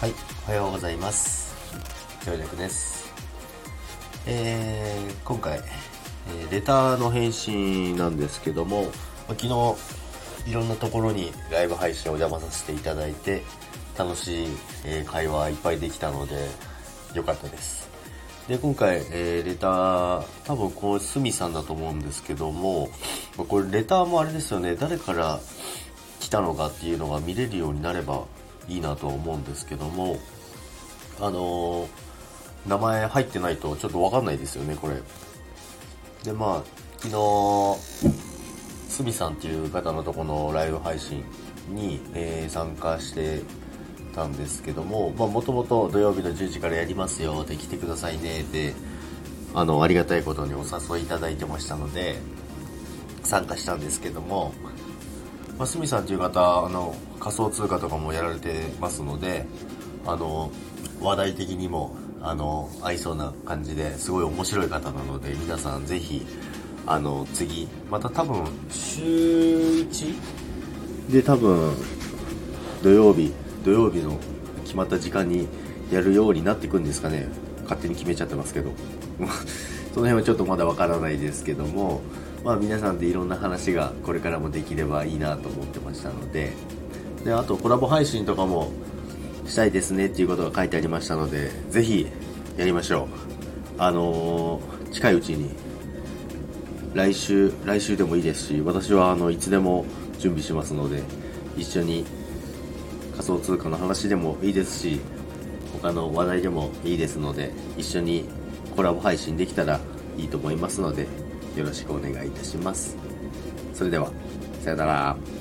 はいおはようございます。協力です。えー、今回、えレターの返信なんですけども、昨日、いろんなところにライブ配信をお邪魔させていただいて、楽しい、えー会話いっぱいできたので、よかったです。で、今回、えーレター、多分こう、すみさんだと思うんですけども、これレターもあれですよね、誰から来たのかっていうのが見れるようになればいいなと思うんですけども、あの名前入ってないとちょっとわかんないですよね、これ。で、まあ、昨日、すみさんっていう方のとこのライブ配信に、えー参加してたんですけども、もともと土曜日の10時からやりますよって来てくださいねって、あの、ありがたいことにお誘いいただいてましたので、参加したんですけども、まあ、すみさんという方、あの、仮想通貨とかもやられてますので、あの、話題的にも、あの、合いそうな感じですごい面白い方なので、皆さんぜひ、あの、次、また多分、週 1? で多分、土曜日、土曜日の決まった時間にやるようになっていくんですかね。勝手に決めちゃってますけど。その辺はちょっとまだわからないですけども、まあ皆さんでいろんな話がこれからもできればいいなと思ってましたので、で、あとコラボ配信とかもしたいですねっていうことが書いてありましたので、ぜひやりましょう。あのー近いうちに、来週、来週でもいいですし、私はあの、いつでも準備しますので、一緒に仮想通貨の話でもいいですし、他の話題でもいいですので、一緒にコラボ配信できたらいいと思いますので、よろしくお願いいたします。それでは、さよなら。